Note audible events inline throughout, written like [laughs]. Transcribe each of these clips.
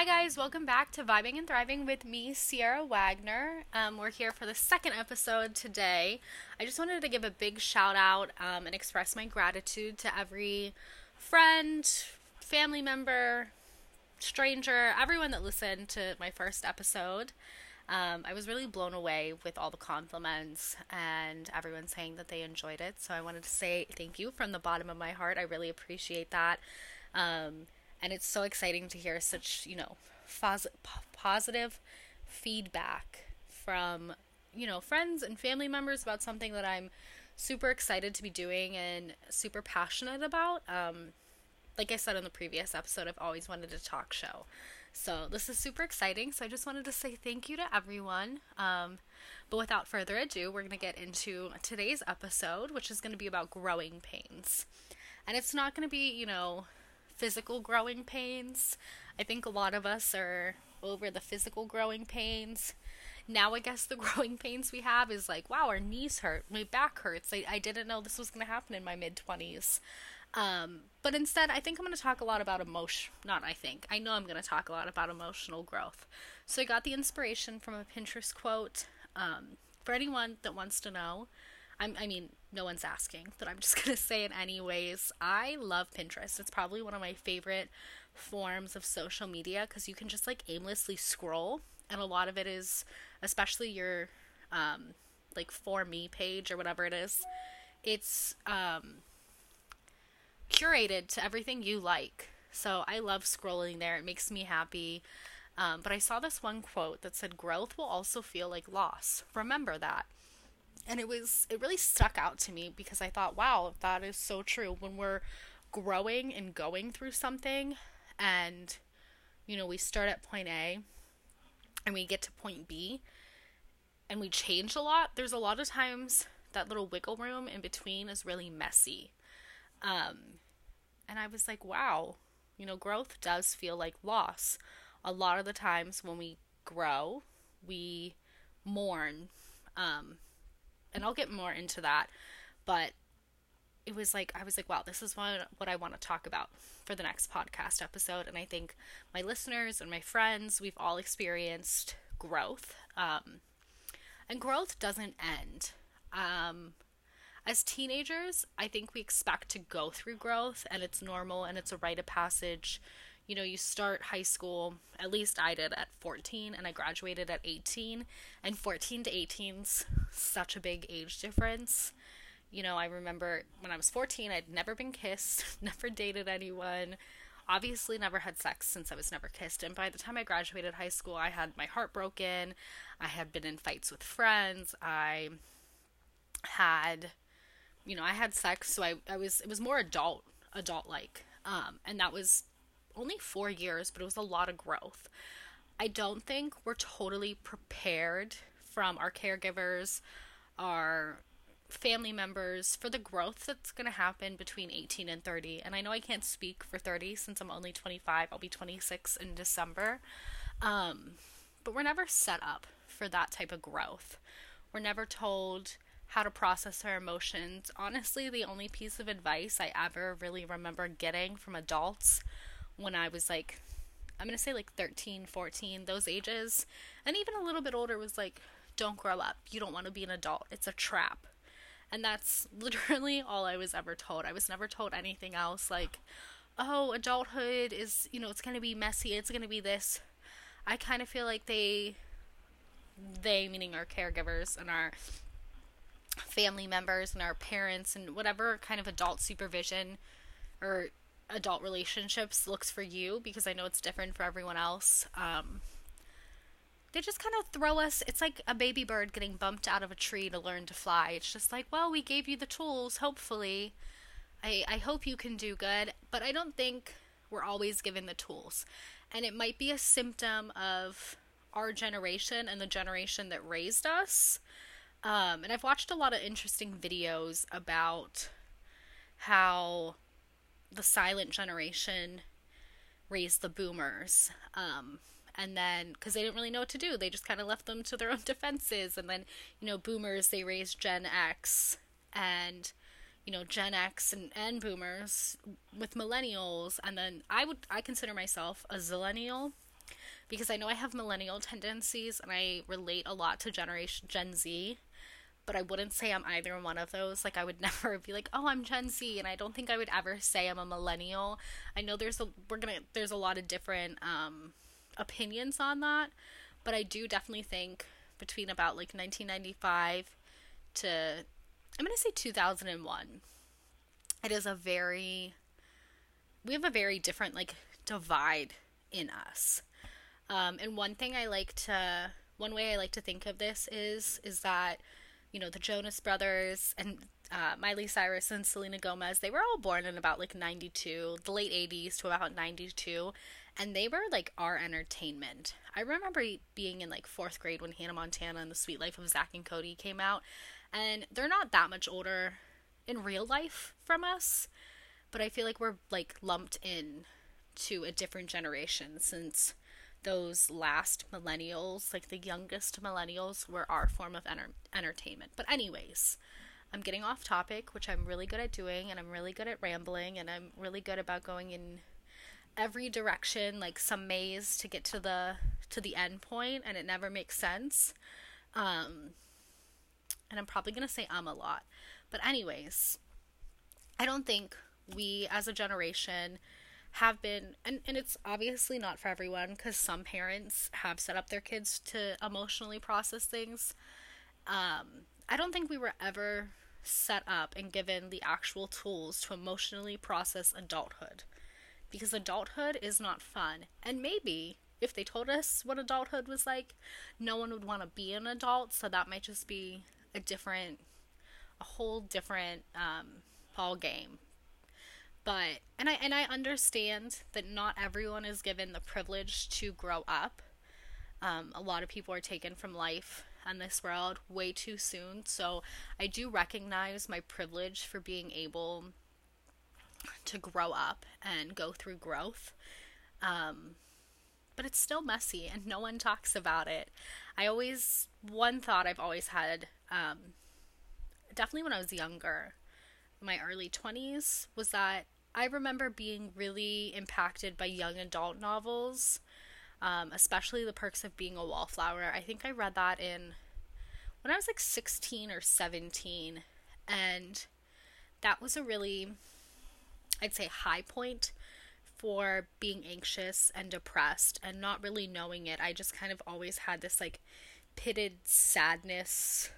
Hi, guys, welcome back to Vibing and Thriving with me, Sierra Wagner. Um, we're here for the second episode today. I just wanted to give a big shout out um, and express my gratitude to every friend, family member, stranger, everyone that listened to my first episode. Um, I was really blown away with all the compliments and everyone saying that they enjoyed it. So I wanted to say thank you from the bottom of my heart. I really appreciate that. Um, and it's so exciting to hear such you know pos- positive feedback from you know friends and family members about something that I'm super excited to be doing and super passionate about. Um, like I said in the previous episode, I've always wanted a talk show. So this is super exciting. So I just wanted to say thank you to everyone. Um, but without further ado, we're going to get into today's episode, which is going to be about growing pains. And it's not going to be, you know, physical growing pains. I think a lot of us are over the physical growing pains. Now, I guess the [laughs] growing pains we have is like, wow, our knees hurt, my back hurts. I, I didn't know this was going to happen in my mid 20s. Um, but instead, I think I'm going to talk a lot about emotion. Not I think. I know I'm going to talk a lot about emotional growth. So I got the inspiration from a Pinterest quote. Um, for anyone that wants to know, I'm, I mean, no one's asking, but I'm just [laughs] going to say it anyways. I love Pinterest. It's probably one of my favorite forms of social media because you can just like aimlessly scroll, and a lot of it is, especially your um, like for me page or whatever it is, it's um, curated to everything you like. So I love scrolling there. It makes me happy. Um, but I saw this one quote that said, Growth will also feel like loss. Remember that and it was it really stuck out to me because I thought, wow, that is so true. When we're growing and going through something and you know, we start at point A and we get to point B and we change a lot, there's a lot of times that little wiggle room in between is really messy. Um, and I was like, wow, you know, growth does feel like loss. A lot of the times when we grow, we mourn um, and I'll get more into that. But it was like I was like, wow, this is what what I want to talk about for the next podcast episode. And I think my listeners and my friends, we've all experienced growth, um, and growth doesn't end. Um, as teenagers, I think we expect to go through growth, and it's normal and it's a rite of passage you know, you start high school, at least I did at 14 and I graduated at 18 and 14 to 18's such a big age difference. You know, I remember when I was 14, I'd never been kissed, [laughs] never dated anyone, obviously never had sex since I was never kissed. And by the time I graduated high school, I had my heart broken. I had been in fights with friends. I had, you know, I had sex. So I, I was, it was more adult, adult like. Um, and that was only four years, but it was a lot of growth. I don't think we're totally prepared from our caregivers, our family members for the growth that's going to happen between 18 and 30. And I know I can't speak for 30 since I'm only 25. I'll be 26 in December. Um, but we're never set up for that type of growth. We're never told how to process our emotions. Honestly, the only piece of advice I ever really remember getting from adults when I was like, I'm going to say like 13, 14, those ages, and even a little bit older was like, don't grow up. You don't want to be an adult. It's a trap. And that's [laughs] literally all I was ever told. I was never told anything else like, oh, adulthood is, you know, it's going to be messy. It's going to be this. I kind of feel like they, they meaning our caregivers and our family members and our parents and whatever kind of adult supervision or adult relationships looks for you because I know it's different for everyone else. Um, they just kind of throw us it's like a baby bird getting bumped out of a tree to learn to fly. It's just like well we gave you the tools hopefully. I i hope you can do good but i don't think we're always given the tools. And it might be a symptom of our generation and the generation that raised us. Um, and i've watched a lot of interesting videos about how the silent generation raised the boomers. Um, and then, because they didn't really know what to do, they just kind of left them to their own [laughs] defenses. And then, you know, boomers, they raised Gen X. And, you know, Gen X and, and boomers with millennials. And then I would, I consider myself a zillennial. because I know I have millennial tendencies and I relate a lot to generation Gen Z, but I wouldn't say I'm either one of those. Like I would [laughs] never be like, "Oh, I'm Gen Z," and I don't think I would ever say I'm a millennial. I know there's a we're going to there's a lot of different um opinions on that, but I do definitely think between about like 1995 to I'm going to say 2001. It is a very we have a very different like divide in us. Um, and one thing I like to one way I like to think of this is is that you know the Jonas Brothers and uh, Miley Cyrus and Selena Gomez they were all born in about like 92 the late 80s to about 92 and they were like our entertainment. I remember being in like fourth grade when Hannah Montana and the Suite Life of Zack and Cody came out, and they're not that much older in real life from us, but I feel like we're like lumped in to a different generation since those last millennials, like the youngest millennials, were our form of enter- entertainment. But, anyways, I'm getting off topic, which I'm really good at doing, and I'm really good at rambling, and I'm really good about going in every direction, like some maze to get to the to the end point, and it never makes sense. Um, and I'm probably gonna say um a lot, but anyways, I don't think we as a generation have been and, and it's obviously not for everyone because some parents have set up their kids to emotionally process things. Um, i don't think we were ever set up and given the actual tools to emotionally process adulthood because adulthood is not fun. And maybe if they told us what adulthood was like no one would want to be an adult so that might just be a different a whole different um, ball game but and I and I understand that not everyone is given the privilege to grow up. Um, a lot of people are taken from life and this world way too soon. So I do recognize my privilege for being able to grow up and go through growth. Um, but it's still messy and no one talks about it. I always, one thought I've always had, um, definitely when I was younger, my early 20s, was that I remember being really impacted by young adult novels, um, especially The Perks of Being a Wallflower. I think I read that in when I was like 16 or 17, and that was a really, I'd say, high point for being anxious and depressed and not really knowing it. I just kind of always had this like pitted sadness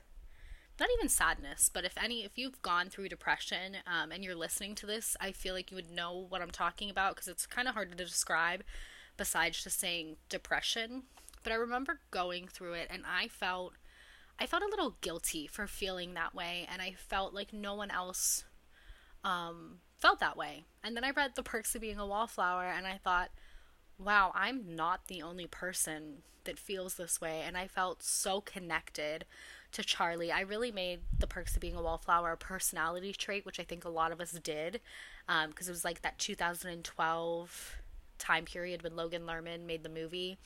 not even sadness, but if any, if you've gone through depression um, and you're listening to this, I feel like you would know what I'm talking about because it's kind of hard to describe besides just saying depression. But I remember going through it and I felt, I felt a little guilty for feeling that way, and I felt like no one else um, felt that way. And then I read The Perks of Being a Wallflower, and I thought, wow, I'm not the only person that feels this way. And I felt so connected to Charlie. I really made the perks of being a wallflower a personality trait, which I think a lot of us did, because um, it was like that 2012 time period when Logan Lerman made the movie,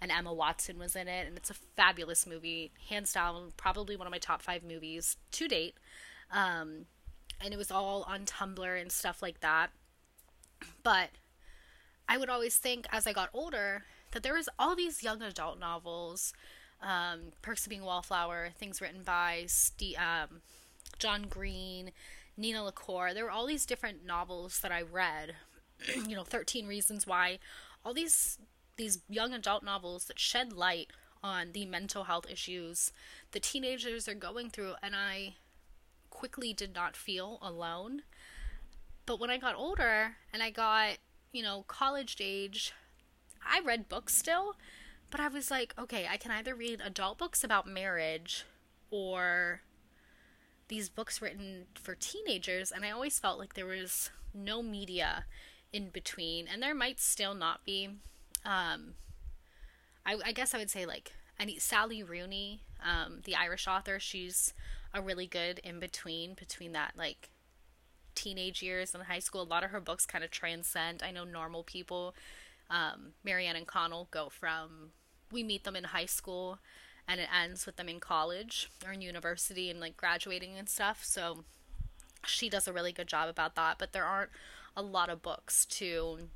and Emma Watson was in it, and it's a fabulous movie, hands down, probably one of my top five movies to date. Um, and it was all on Tumblr and stuff like that. But I would always think as I got older that there was all these young adult novels um, Perks of Being a Wallflower, things written by Steve, um, John Green, Nina LaCour. There were all these different novels that I read. [clears throat] you know, 13 Reasons Why. All these these young adult novels that shed light on the mental health issues the teenagers are going through, and I quickly did not feel alone. But when I got older and I got, you know, college age, I read books still, but I was like, okay, I can either read adult books about marriage or these books written for teenagers, and I always felt like there was no media in between, and there might still not be. Um, I, I guess I would say like I need Sally Rooney, um, the Irish author. She's a really good in between between that like teenage years and high school. A lot of her books kind of transcend. I know normal people. Um, Marianne and Connell go from we meet them in high school and it ends with them in college or in university and like graduating and stuff. So she does a really good job about that, but there aren't a lot of books to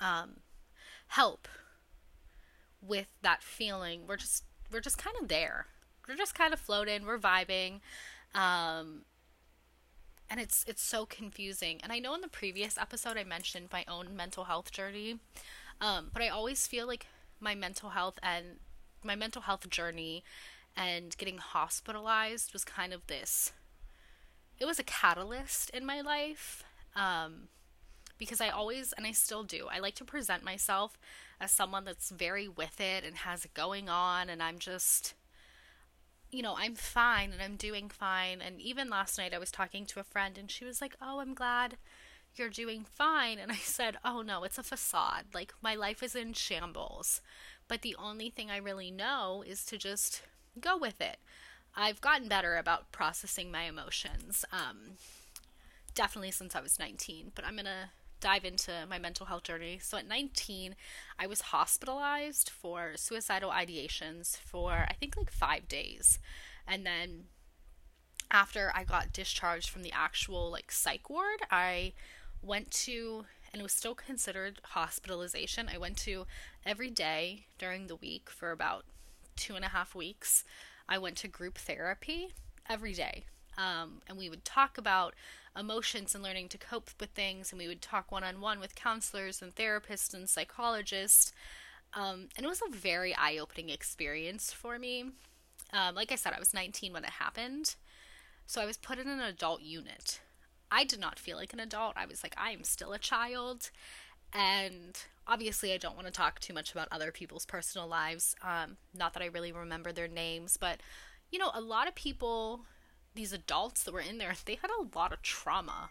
um, help with that feeling. We're just we're just kind of there. We're just kind of floating. We're vibing. Um, and it's it's so confusing. And I know in the previous episode I mentioned my own mental health journey, um, but I always feel like my mental health and my mental health journey and getting hospitalized was kind of this. It was a catalyst in my life. Um, because I always, and I still do, I like to present myself as someone that's very with it and has it going on, and I'm just, you know, I'm fine and I'm doing fine. And even last night, I was talking to a friend, and she was like, Oh, I'm glad you're doing fine. And I said, Oh, no, it's a facade. Like, my life is in shambles. But the only thing I really know is to just go with it. I've gotten better about processing my emotions. Um, definitely since I was 19, but I'm going to dive into my mental health journey. So at 19, I was hospitalized for suicidal ideations for I think like 5 days. And then after I got discharged from the actual like psych ward, I went to and it was still considered hospitalization. I went to every day during the week for about two and a half weeks. I went to group therapy every day. Um, and we would talk about emotions and learning to cope with things. And we would talk one on one with counselors and therapists and psychologists. Um, and it was a very eye opening experience for me. Um, like I said, I was 19 when it happened. So I was put in an adult unit. I did not feel like an adult. I was like, I am still a child. And obviously, I don't want to talk too much about other people's personal lives. Um, not that I really remember their names, but you know, a lot of people these adults that were in there, they had a lot of trauma.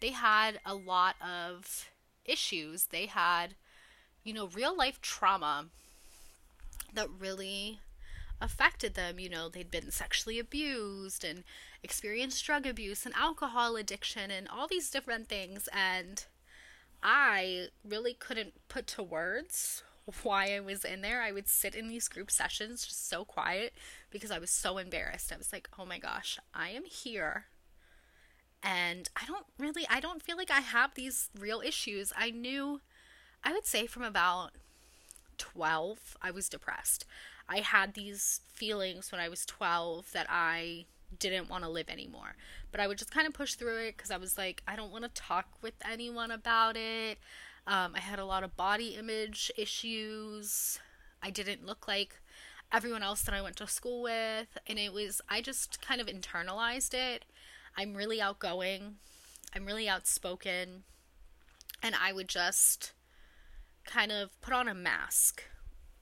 They had a lot of issues. They had, you know, real life trauma that really affected them. You know, they'd been sexually abused and experienced drug abuse and alcohol addiction and all these different things. And I really couldn't put to words why I was in there. I would sit in these group sessions just so quiet because I was so embarrassed. I was like, "Oh my gosh, I am here." And I don't really I don't feel like I have these real issues. I knew I would say from about 12 I was depressed. I had these feelings when I was 12 that I didn't want to live anymore. But I would just kind of push through it because I was like, I don't want to talk with anyone about it. Um, I had a lot of body image issues. I didn't look like everyone else that I went to school with. And it was, I just kind of internalized it. I'm really outgoing, I'm really outspoken. And I would just kind of put on a mask.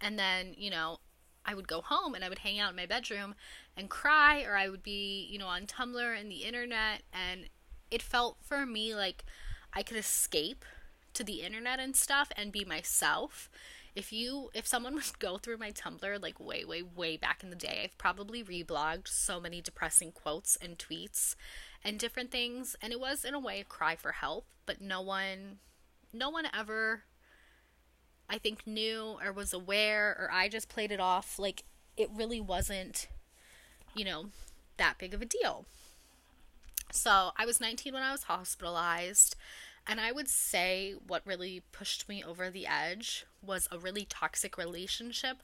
And then, you know, I would go home and I would hang out in my bedroom and cry, or I would be, you know, on Tumblr and the internet. And it felt for me like I could escape to the internet and stuff and be myself if you if someone [laughs] would go through my tumblr like way way way back in the day i've probably reblogged so many depressing quotes and tweets and different things and it was in a way a cry for help but no one no one ever i think knew or was aware or i just played it off like it really wasn't you know that big of a deal so i was 19 when i was hospitalized and I would say what really pushed me over the edge was a really toxic relationship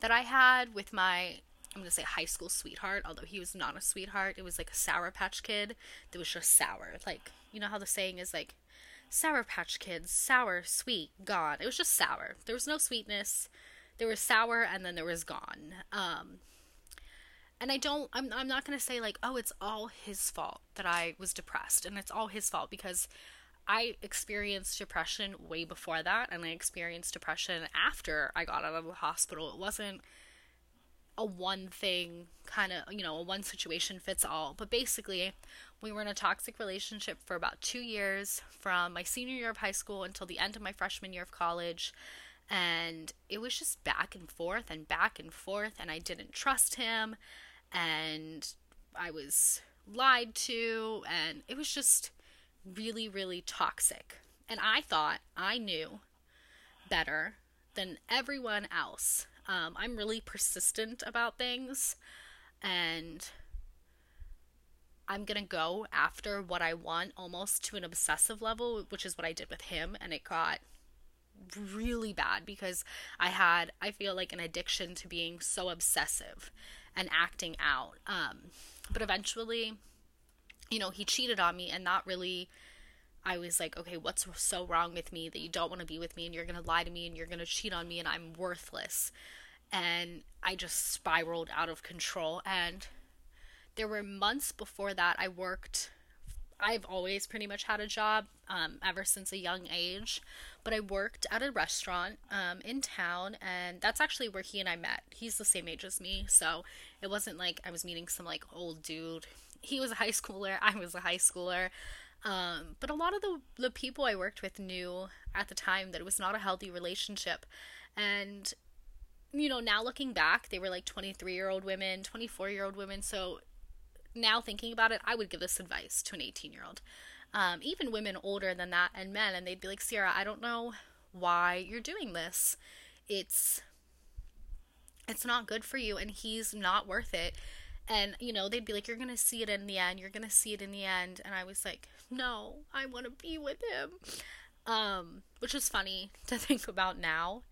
that I had with my I'm gonna say high school sweetheart, although he was not a sweetheart. It was like a sour patch kid that was just sour. Like, you know how the saying is like sour patch kids, sour, sweet, gone. It was just sour. There was no sweetness. There was sour and then there was gone. Um and I don't I'm I'm not to say like, "Oh, it's all his fault that I was depressed." And it's all his fault because I experienced depression way before that, and I experienced depression after I got out of the hospital. It wasn't a one thing kind of, you know, a one situation fits all. But basically, we were in a toxic relationship for about two years from my senior year of high school until the end of my freshman year of college. And it was just back and forth and back and forth, and I didn't trust him, and I was lied to, and it was just really, really toxic. And I thought I knew better than everyone else. Um, I'm really persistent about things and I'm gonna go after what I want almost to an obsessive level, which is what I did with him, and it got really bad because I had, I feel like, an addiction to being so obsessive and acting out. Um, but eventually, you know, he cheated on me, and that really, I was like, okay, what's so wrong with me that you don't want to be with me and you're to lie to me and you're to cheat on me and I'm worthless. And I just spiraled out of control. And there were months before that I worked I've always pretty much had a job um, ever since a young age. But I worked at a restaurant um, in town, and that's actually where he and I met. He's the same age as me, so it wasn't like I was meeting some like old dude. He was a high [laughs] schooler, I was a high schooler. Um, but a lot of the the people I worked with knew at the time that it was not a healthy relationship, and you know now looking back, they were like twenty three year old women, twenty four year old women. So now thinking about it, I would give this advice to an 18 year old. Um, even women older than that and men, and they'd be like, Sierra, I don't know why you're doing this. It's it's not good for you and he's not worth it. And you know, they'd be like, You're gonna see it in the end, you're gonna see it in the end and I was like, No, I wanna be with him. Um, which is funny to [laughs] think about now.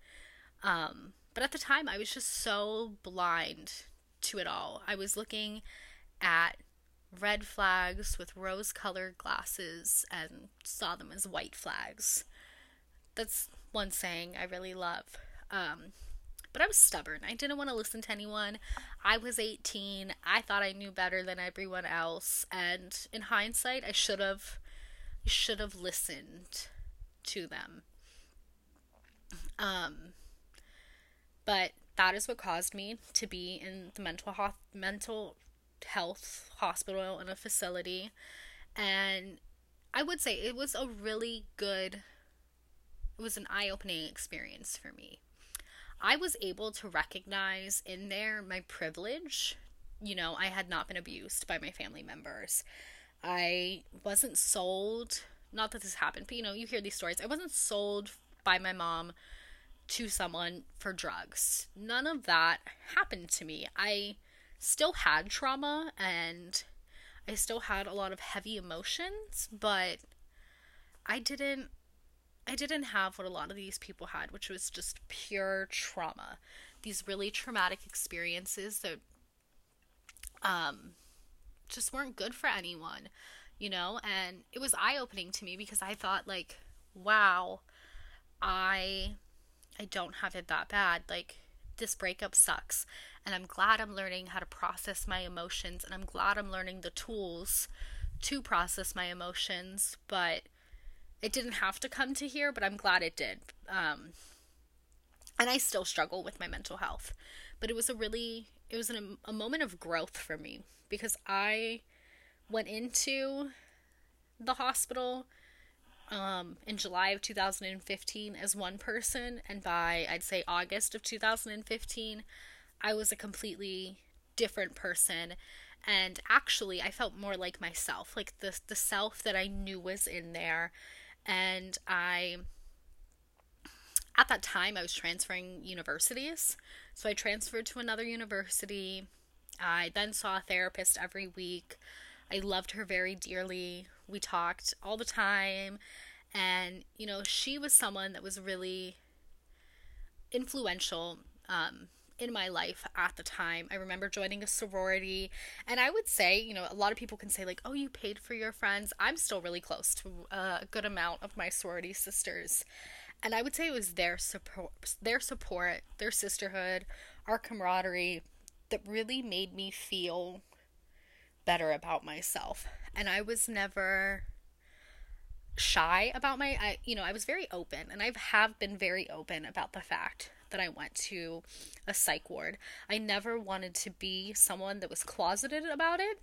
Um, but at the time I was just so blind to it all. I was looking at red flags with rose colored glasses and saw them as white flags. That's one saying I really love. Um, but I was stubborn. I didn't want to listen to anyone. I was 18. I thought I knew better than everyone else. And in hindsight, I should have should have listened to them. Um, but that is what caused me to be in the mental health mental health hospital in a facility. And I would say it was a really good, it was an eye opening experience for me. I was able to recognize in there my privilege. You know, I had not been abused by my family members. I wasn't sold, not that this happened, but you know, you hear these stories. I wasn't sold by my mom to someone for drugs. None of that happened to me. I still had trauma and I still had a lot of heavy emotions, but I didn't I didn't have what a lot of these people had, which was just pure trauma. These really traumatic experiences that um just weren't good for anyone, you know? And it was eye-opening to me because I thought like, wow, I I don't have it that bad. Like this breakup sucks and I'm glad I'm learning how to process my emotions and I'm glad I'm learning the tools to process my emotions, but it didn't have to come to here, but I'm glad it did. Um, and I still struggle with my mental health, but it was a really it was an, a moment of growth for me because I went into the hospital um, in July of 2015 as one person, and by I'd say August of 2015, I was a completely different person and actually I felt more like myself, like the the self that I knew was in there and I at that time I was transferring universities. So I transferred to another university. I then saw a therapist every week. I loved her very dearly. We talked all the time and you know, she was someone that was really influential um, in my life at the time. I remember joining a sorority, and I would say, you know, a lot of people can say, like, oh, you paid for your friends. I'm still really close to a good amount of my sorority sisters. And I would say it was their support, their support, their sisterhood, our camaraderie that really made me feel better about myself. And I was never shy about my I you know, I was very open and I have been very open about the fact that I went to a psych ward. I never wanted to be someone that was closeted about it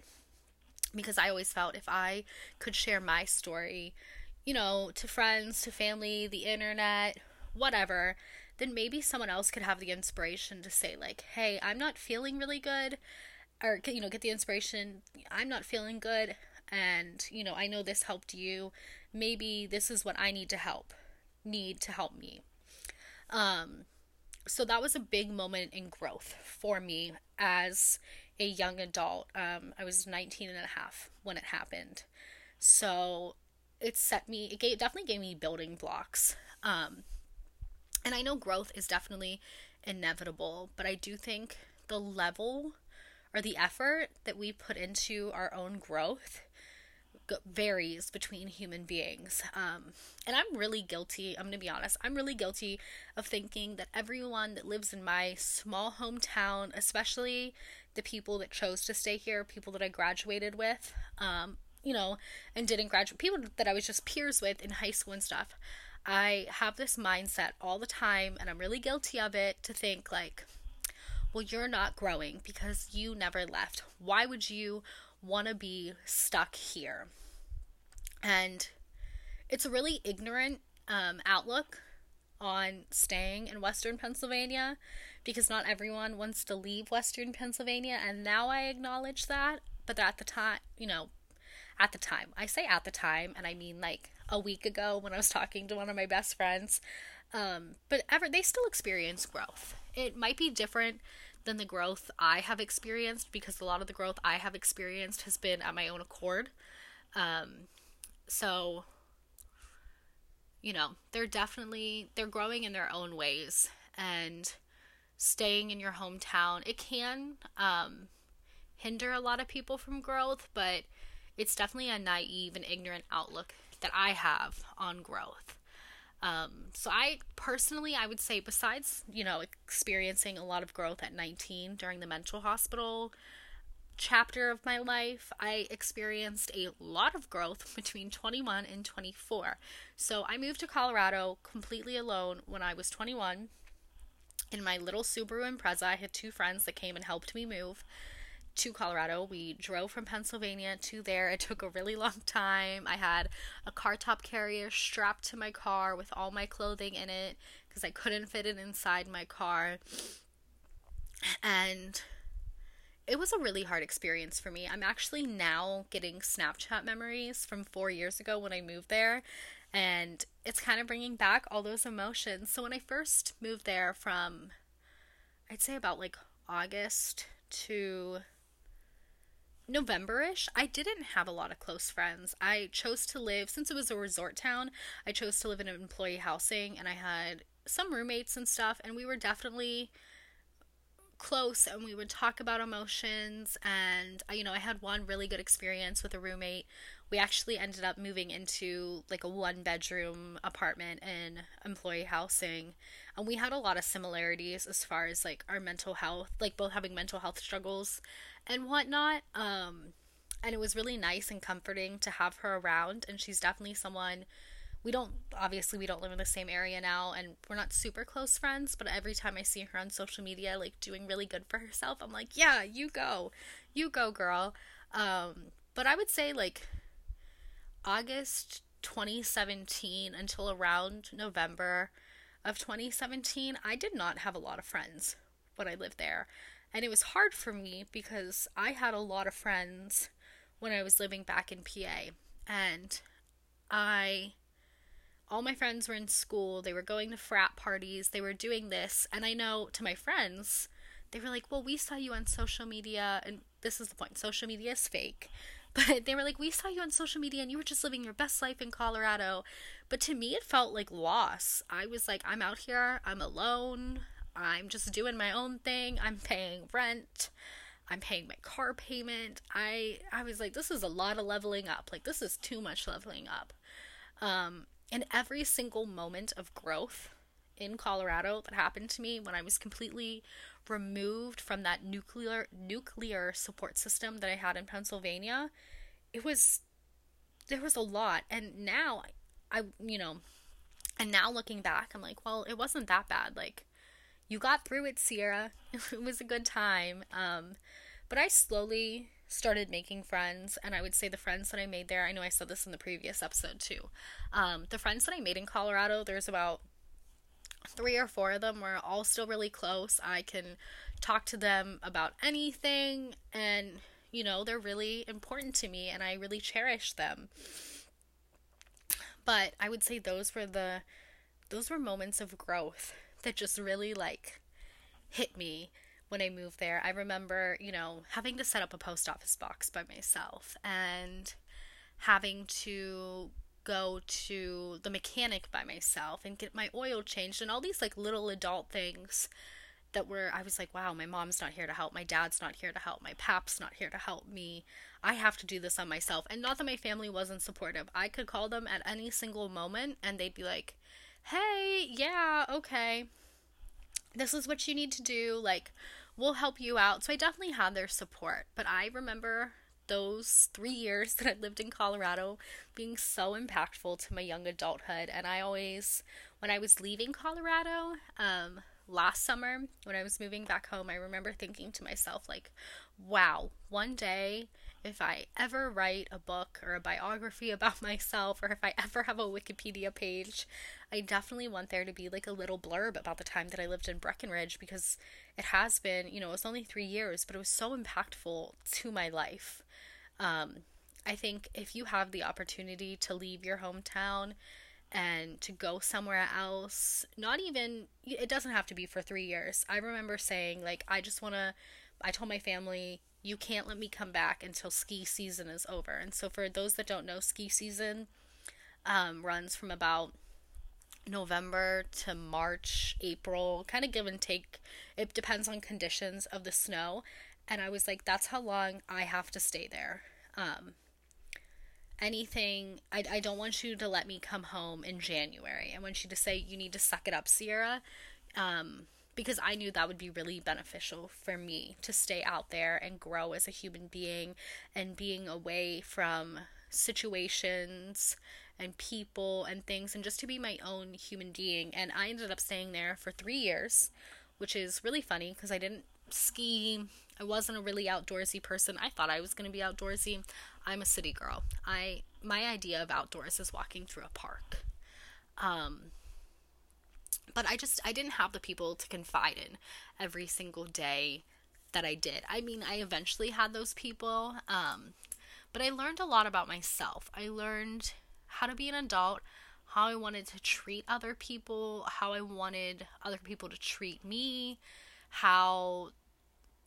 because I always felt if I could share my story, you know, to friends, to family, the internet, whatever, then maybe someone else could have the inspiration to say like, "Hey, I'm not feeling really good." Or you know, get the inspiration, "I'm not feeling good." And, you know, I know this helped you. Maybe this is what I need to help, need to help me. Um, so that was a big moment in growth for me as a young adult. Um, I was 19 and a half when it happened. So it set me, it gave, definitely gave me building blocks. Um, And I know growth is definitely inevitable, but I do think the level or the effort that we put into our own growth varies between human beings. Um, and I'm really guilty, I'm going to be honest, I'm really guilty of thinking that everyone that lives in my small hometown, especially the people that chose to stay here, people that I graduated with, um, you know, and didn't graduate, people that I was just peers with in high school and stuff. I have this mindset all the time, and I'm really guilty of it to think, like, well, you're not growing because you never left. Why would you want to be stuck here? And it's a really ignorant um, outlook on staying in Western Pennsylvania because not everyone wants to leave Western Pennsylvania. And now I acknowledge that. But at the time, you know, at the time, I say at the time, and I mean like a week ago when I was talking to one of my best friends. Um, but ever, they still experience growth. It might be different than the growth I have experienced because a lot of the growth I have experienced has been at my own accord. Um, so, you know, they're definitely they're growing in their own ways and staying in your hometown. It can um, hinder a lot of people from growth, but it's definitely a naive and ignorant outlook that I have on growth. Um, so I personally, I would say, besides you know experiencing a lot of growth at 19 during the mental hospital chapter of my life, I experienced a lot of growth [laughs] between 21 and 24. So I moved to Colorado completely alone when I was 21 in my little Subaru Impreza. I had two friends that came and helped me move to Colorado. We drove from Pennsylvania to there. It took a really long time. I had a car top carrier strapped to my car with all my clothing in it because I couldn't fit it inside my car. And it was a really hard experience for me. I'm actually now getting Snapchat memories from four years ago when I moved there, and it's kind of bringing back all those emotions. So, when I first moved there from, I'd say about like August to November-ish, I didn't have a lot of close friends. I chose to live since it was a resort town. I chose to live in employee housing and I had some roommates and stuff and we were definitely close and we would talk about emotions and uh, you know I had one really good experience with a roommate. We actually ended up moving into like a one bedroom apartment in employee housing and we had a lot of similarities as far as like our mental health, like both having mental health struggles and whatnot. Um and it was really nice and comforting to have her around and she's definitely someone we don't obviously we don't live in the same area now and we're not super close friends but every time i see her on social media like doing really good for herself i'm like yeah you go you go girl um but i would say like august 2017 until around november of 2017 i did not have a lot of friends when i lived there and it was hard for me because i had a lot of friends when i was living back in pa and i all my friends were in school, they were going to frat parties, they were doing this, and I know to my friends, they were like, "Well, we saw you on social media, and this is the point: social media is fake." [laughs] But they were like, "We saw you on social media, and you were just living your best life in Colorado." But to me, it felt like loss. I was like, "I'm out here. I'm alone. I'm just doing my own thing. I'm paying rent." I'm paying my car payment. I I was like, this is a lot of leveling up. Like this is too much leveling up. Um, and every single moment of growth in Colorado that happened to me when I was completely removed from that nuclear nuclear support system that I had in Pennsylvania, it was there was a lot. And now I you know, and now looking back, I'm like, well, it wasn't that bad. Like you got through it, Sierra. [laughs] It was a good time. Um, but I slowly started making friends and i would say the friends that i made there i know i said this in the previous episode too. Um, the friends that i made in colorado there's about three or four of them. Were all still really close. I can talk to them about anything and you know they're really important to me and i really cherish them. But i would say those were the those were moments of growth that just really like hit me when I moved there, I remember, you know, having to set up a post office box by myself and having to go to the mechanic by myself and get my oil changed and all these like little adult things that were I was like, wow, my mom's not here to help, my dad's not here to help, my pap's not here to help me. I have to do this on myself. And not that my family wasn't supportive. I could call them at any single moment and they'd be like, "Hey, yeah, okay. This is what you need to do. Like, we'll help you out." So I definitely had their support. But I remember those three years [laughs] that I lived in Colorado being so impactful to my young adulthood. And I always, when I was leaving Colorado, um, last summer when I was moving back home, I remember thinking to myself, like, wow, one day if I ever write a book or a biography [laughs] about myself, or if I ever have a Wikipedia page, I definitely want there to be like a little blurb about the time that I lived in Breckenridge because it has been, you know, it was only three years, but it was so impactful to my life. Um, I think if you have the opportunity to leave your hometown and to go somewhere else, not even, it doesn't have to be for three years. I remember saying, like, I just want to, I told my family, you can't let me come back until ski season is over. And so, for those that don't know, ski season um, runs from about November to March, April, kind of give and take. It depends on conditions of the snow. And I was like, that's how long I have to stay there. Um, anything, I, I don't want you to let me come home in January. I want you to say, you need to suck it up, Sierra. Um, because I knew that would be really beneficial for me to stay out there and grow as a human being and being away from situations and people and things and just to be my own human being. And I ended up staying there for three years, which is really funny because I didn't ski. I wasn't a really outdoorsy person. I thought I was going to be outdoorsy. I'm a city girl. I my idea of outdoors is walking through a park. Um, but I just I didn't have the people to confide in every single day that I did. I mean, I eventually had those people, um, but I learned a lot about myself. I learned how to be an adult, how I wanted to treat other people, how I wanted other people to treat me, how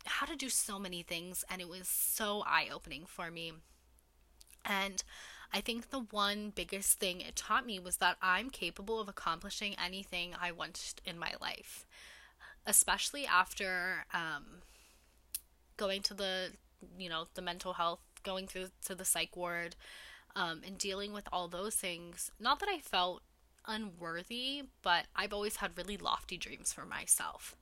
how to do so many things and it was so eye-opening for me. And I think the one biggest thing it taught me was that I'm capable of accomplishing anything I want in my life, especially after um, going to the, you know, the mental health, going through to the psych ward, um, and dealing with all those things. Not that I felt unworthy, but I've always had really lofty dreams for myself.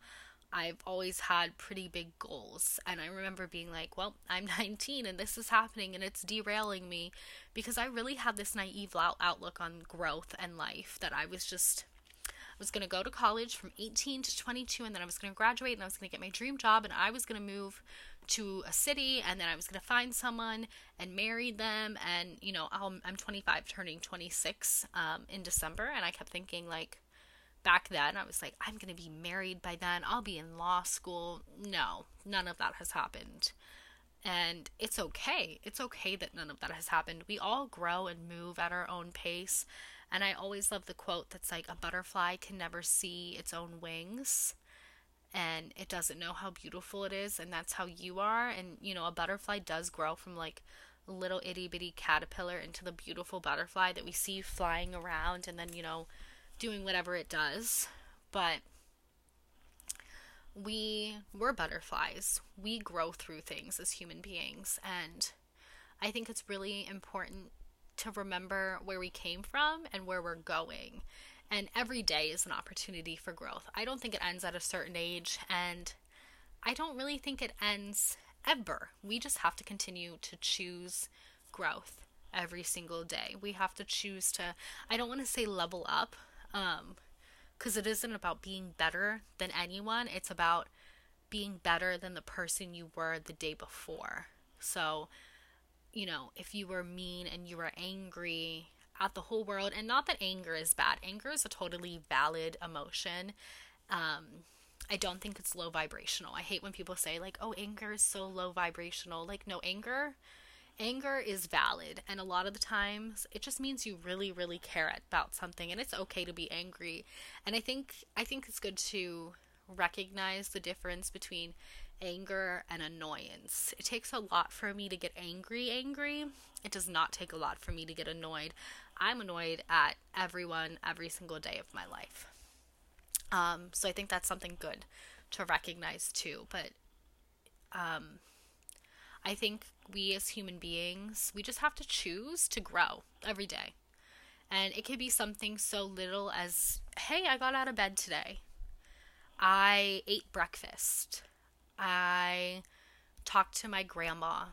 I've always had pretty big goals. And I remember being like, well, I'm [laughs] 19 and this is happening and it's derailing me because I really had this naive outlook on growth and life that I was just. I was going to go to college from 18 to 22 and then I was going to graduate and I was going to get my dream job and I was going to move to a city and then I was going to find someone and marry them and you know i am 25 turning 26 um, in December and I kept thinking like back then I was like, I'm going to be married by then. I'll be in law school. No, none of that has happened. And it's okay. It's okay that none of that has happened. We all grow and move at our own pace. And I always love the quote that's like, a butterfly can never see its own wings and it doesn't know how beautiful it is. And that's how you are. And, you know, a butterfly does grow from like little itty bitty caterpillar into the beautiful butterfly that we see flying around and then, you know, doing whatever it does, but we we're butterflies. We grow through things as human beings and I think it's really important to remember where we came from and where we're going. And every day is an opportunity for growth. I don't think it ends at a certain age and I don't really think it ends ever. We just have to continue to choose growth every single day. We have to choose to I don't want to say level up um, because it isn't about being better than anyone, it's about being better than the person you were the day before. So, you know, if you were mean and you were angry at the whole world, and not that anger is bad, anger is a totally valid emotion. Um, I don't think it's low vibrational. I hate when people say, like, oh, anger is so low vibrational. Like, no, anger anger is valid and a lot of the times it just means you really really care about something and it's okay to be angry and i think i think it's good to recognize the difference between anger and annoyance. It takes a lot for me to get angry, angry. It does not take a lot for me to get annoyed. I'm annoyed at everyone every single day of my life. Um, so I think that's something good to recognize too. But um, I think we as human beings, we just have to choose to grow every day. And it could be something so little as, hey, I got out of bed today. I ate breakfast. I talked to my grandma.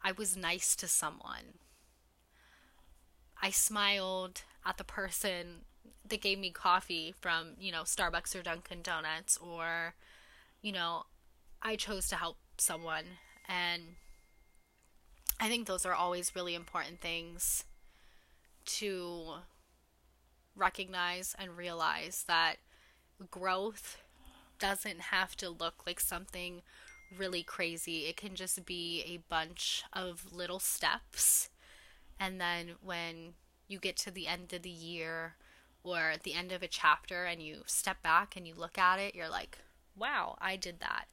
I was nice to someone. I smiled at the person that gave me coffee from, you know, Starbucks or Dunkin' Donuts, or, you know, I chose to help someone. And I think those are always really important things to recognize and realize that growth doesn't have to look like something really crazy. It can just be a bunch of little steps. And then when you get to the end of the year or at the end of a chapter and you step back and you look at it, you're like, wow, I did that.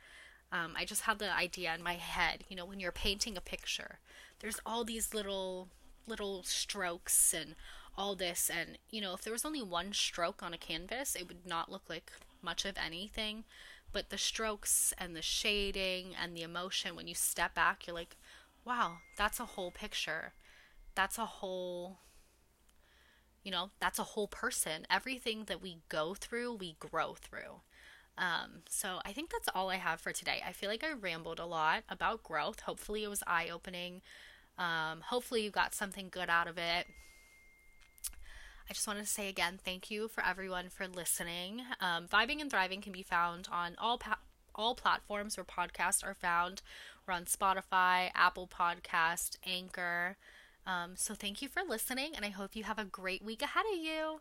Um, I just had the idea in my head. You know, when you're painting a picture, there's all these little little strokes and all this and you know if there was only one stroke on a canvas it would not look like much of anything. But the strokes and the shading and the emotion when you step back you're like wow that's a whole picture. That's a whole you know that's a whole person. Everything that we go through we grow through um, so i think that's all i have for today i feel like i rambled a lot about growth hopefully it was eye-opening um, hopefully you got something good out of it I just wanted to say again, thank you for everyone for listening. Um, Vibing and Thriving can be found on all pa- all platforms where podcasts are found. We're on Spotify, Apple Podcast, Anchor. Um, so thank you for listening, and I hope you have a great week ahead of you.